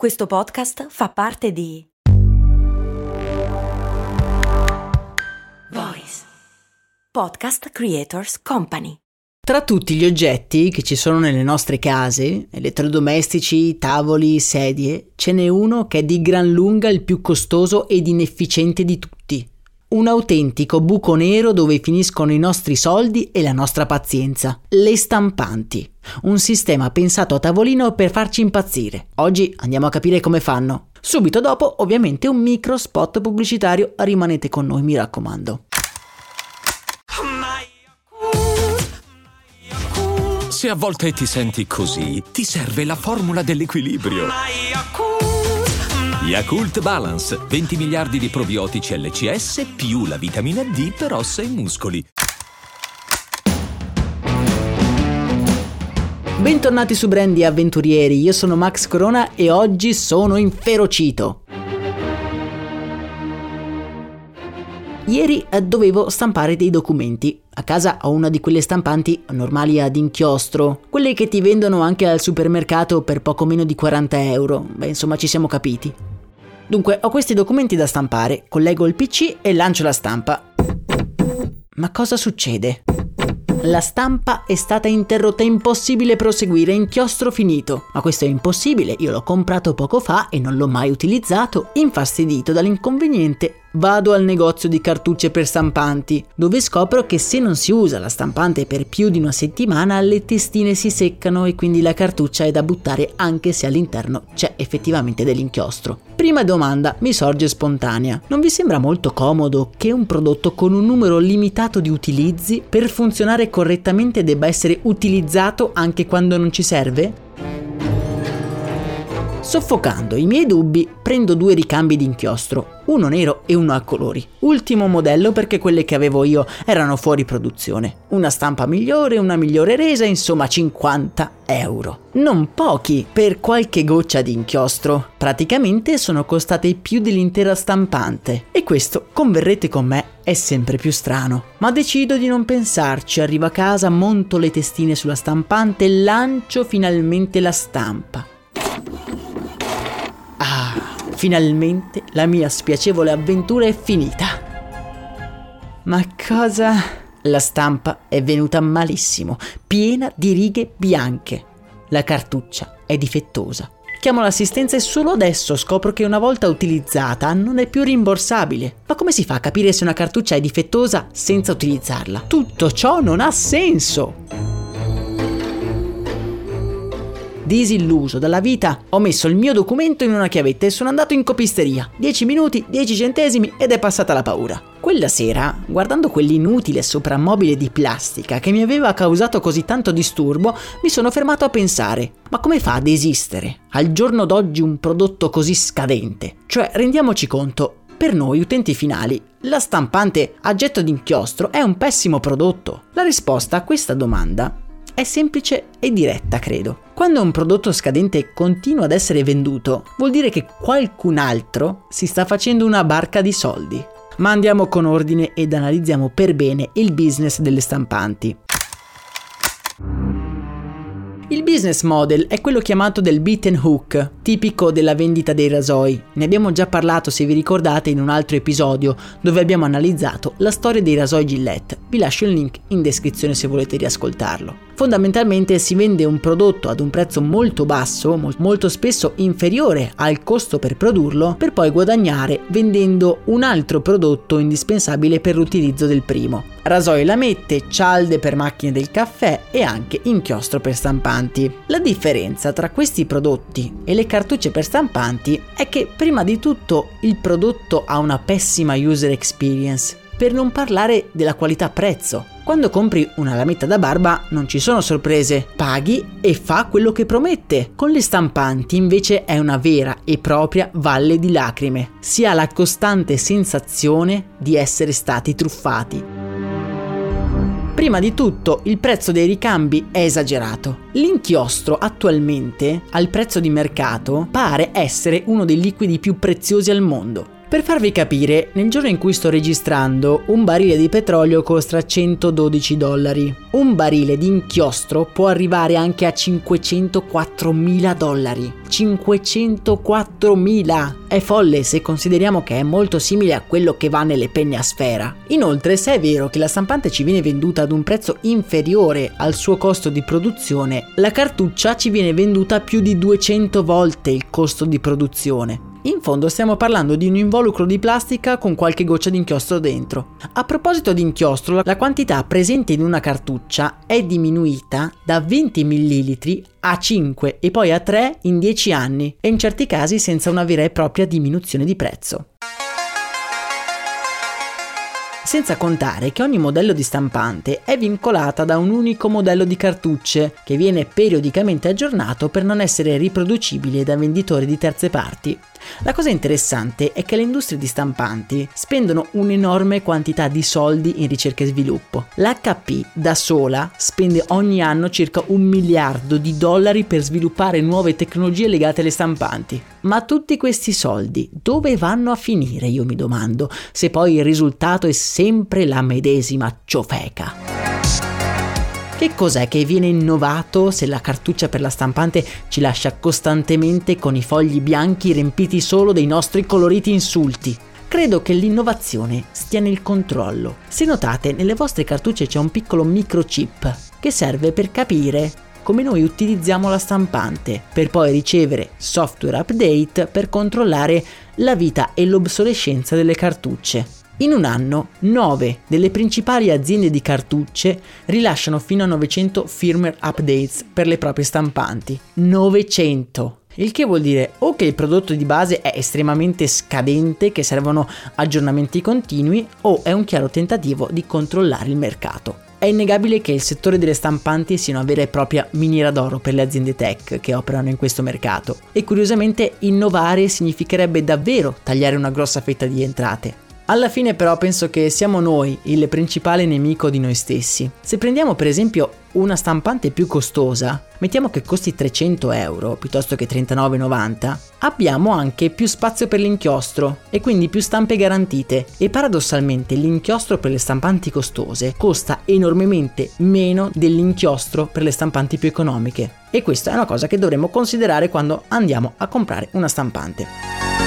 Questo podcast fa parte di Voice Podcast Creators Company. Tra tutti gli oggetti che ci sono nelle nostre case, elettrodomestici, tavoli, sedie, ce n'è uno che è di gran lunga il più costoso ed inefficiente di tutti. Un autentico buco nero dove finiscono i nostri soldi e la nostra pazienza. Le stampanti. Un sistema pensato a tavolino per farci impazzire. Oggi andiamo a capire come fanno. Subito dopo, ovviamente, un micro spot pubblicitario. Rimanete con noi, mi raccomando. Se a volte ti senti così, ti serve la formula dell'equilibrio. Yakult Balance, 20 miliardi di probiotici LCS più la vitamina D per ossa e muscoli. Bentornati su Brandy Avventurieri, io sono Max Corona e oggi sono inferocito. Ieri eh, dovevo stampare dei documenti. A casa ho una di quelle stampanti normali ad inchiostro, quelle che ti vendono anche al supermercato per poco meno di 40 euro. Beh, insomma, ci siamo capiti. Dunque, ho questi documenti da stampare, collego il PC e lancio la stampa. Ma cosa succede? La stampa è stata interrotta, è impossibile proseguire, inchiostro finito. Ma questo è impossibile, io l'ho comprato poco fa e non l'ho mai utilizzato. Infastidito dall'inconveniente, vado al negozio di cartucce per stampanti, dove scopro che se non si usa la stampante per più di una settimana, le testine si seccano e quindi la cartuccia è da buttare anche se all'interno c'è effettivamente dell'inchiostro. Prima domanda mi sorge spontanea. Non vi sembra molto comodo che un prodotto con un numero limitato di utilizzi per funzionare correttamente debba essere utilizzato anche quando non ci serve? Soffocando i miei dubbi, prendo due ricambi di inchiostro, uno nero e uno a colori. Ultimo modello perché quelle che avevo io erano fuori produzione. Una stampa migliore, una migliore resa, insomma 50 euro. Non pochi per qualche goccia di inchiostro. Praticamente sono costate più dell'intera stampante. E questo, converrete con me, è sempre più strano. Ma decido di non pensarci, arrivo a casa, monto le testine sulla stampante e lancio finalmente la stampa. Finalmente la mia spiacevole avventura è finita. Ma cosa? La stampa è venuta malissimo, piena di righe bianche. La cartuccia è difettosa. Chiamo l'assistenza e solo adesso scopro che una volta utilizzata non è più rimborsabile. Ma come si fa a capire se una cartuccia è difettosa senza utilizzarla? Tutto ciò non ha senso disilluso dalla vita, ho messo il mio documento in una chiavetta e sono andato in copisteria. 10 minuti, 10 centesimi ed è passata la paura. Quella sera, guardando quell'inutile soprammobile di plastica che mi aveva causato così tanto disturbo, mi sono fermato a pensare: ma come fa ad esistere al giorno d'oggi un prodotto così scadente? Cioè, rendiamoci conto, per noi utenti finali, la stampante a getto d'inchiostro è un pessimo prodotto. La risposta a questa domanda è semplice e diretta, credo. Quando un prodotto scadente continua ad essere venduto, vuol dire che qualcun altro si sta facendo una barca di soldi. Ma andiamo con ordine ed analizziamo per bene il business delle stampanti. Il business model è quello chiamato del beat and hook, tipico della vendita dei rasoi. Ne abbiamo già parlato, se vi ricordate, in un altro episodio dove abbiamo analizzato la storia dei rasoi Gillette. Vi lascio il link in descrizione se volete riascoltarlo. Fondamentalmente si vende un prodotto ad un prezzo molto basso, molto spesso inferiore al costo per produrlo, per poi guadagnare vendendo un altro prodotto indispensabile per l'utilizzo del primo. Rasoi lamette, cialde per macchine del caffè e anche inchiostro per stampanti. La differenza tra questi prodotti e le cartucce per stampanti è che prima di tutto il prodotto ha una pessima user experience, per non parlare della qualità prezzo. Quando compri una lametta da barba non ci sono sorprese, paghi e fa quello che promette. Con le stampanti invece è una vera e propria valle di lacrime. Si ha la costante sensazione di essere stati truffati. Prima di tutto, il prezzo dei ricambi è esagerato. L'inchiostro attualmente, al prezzo di mercato, pare essere uno dei liquidi più preziosi al mondo. Per farvi capire, nel giorno in cui sto registrando, un barile di petrolio costa 112 dollari. Un barile di inchiostro può arrivare anche a 504.000 dollari. 504.000! È folle se consideriamo che è molto simile a quello che va nelle penne a sfera. Inoltre, se è vero che la stampante ci viene venduta ad un prezzo inferiore al suo costo di produzione, la cartuccia ci viene venduta più di 200 volte il costo di produzione. In fondo stiamo parlando di un involucro di plastica con qualche goccia di inchiostro dentro. A proposito di inchiostro, la quantità presente in una cartuccia è diminuita da 20 ml a 5 e poi a 3 in 10 anni e in certi casi senza una vera e propria diminuzione di prezzo. Senza contare che ogni modello di stampante è vincolata da un unico modello di cartucce che viene periodicamente aggiornato per non essere riproducibile da venditori di terze parti. La cosa interessante è che le industrie di stampanti spendono un'enorme quantità di soldi in ricerca e sviluppo. L'HP da sola spende ogni anno circa un miliardo di dollari per sviluppare nuove tecnologie legate alle stampanti. Ma tutti questi soldi dove vanno a finire, io mi domando, se poi il risultato è sempre la medesima ciofeca. Che cos'è che viene innovato se la cartuccia per la stampante ci lascia costantemente con i fogli bianchi riempiti solo dei nostri coloriti insulti? Credo che l'innovazione stia nel controllo. Se notate, nelle vostre cartucce c'è un piccolo microchip che serve per capire come noi utilizziamo la stampante, per poi ricevere software update per controllare la vita e l'obsolescenza delle cartucce. In un anno, 9 delle principali aziende di cartucce rilasciano fino a 900 firmware updates per le proprie stampanti. 900! Il che vuol dire o che il prodotto di base è estremamente scadente, che servono aggiornamenti continui, o è un chiaro tentativo di controllare il mercato. È innegabile che il settore delle stampanti sia una vera e propria miniera d'oro per le aziende tech che operano in questo mercato e curiosamente innovare significherebbe davvero tagliare una grossa fetta di entrate. Alla fine però penso che siamo noi il principale nemico di noi stessi. Se prendiamo per esempio una stampante più costosa, mettiamo che costi 300 euro piuttosto che 39,90, abbiamo anche più spazio per l'inchiostro e quindi più stampe garantite e paradossalmente l'inchiostro per le stampanti costose costa enormemente meno dell'inchiostro per le stampanti più economiche e questa è una cosa che dovremmo considerare quando andiamo a comprare una stampante.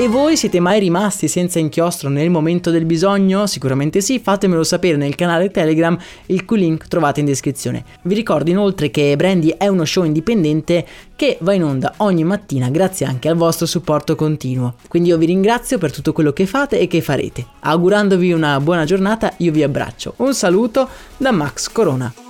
E voi siete mai rimasti senza inchiostro nel momento del bisogno? Sicuramente sì, fatemelo sapere nel canale Telegram, il cui link trovate in descrizione. Vi ricordo inoltre che Brandy è uno show indipendente che va in onda ogni mattina grazie anche al vostro supporto continuo. Quindi io vi ringrazio per tutto quello che fate e che farete. Augurandovi una buona giornata, io vi abbraccio. Un saluto da Max Corona.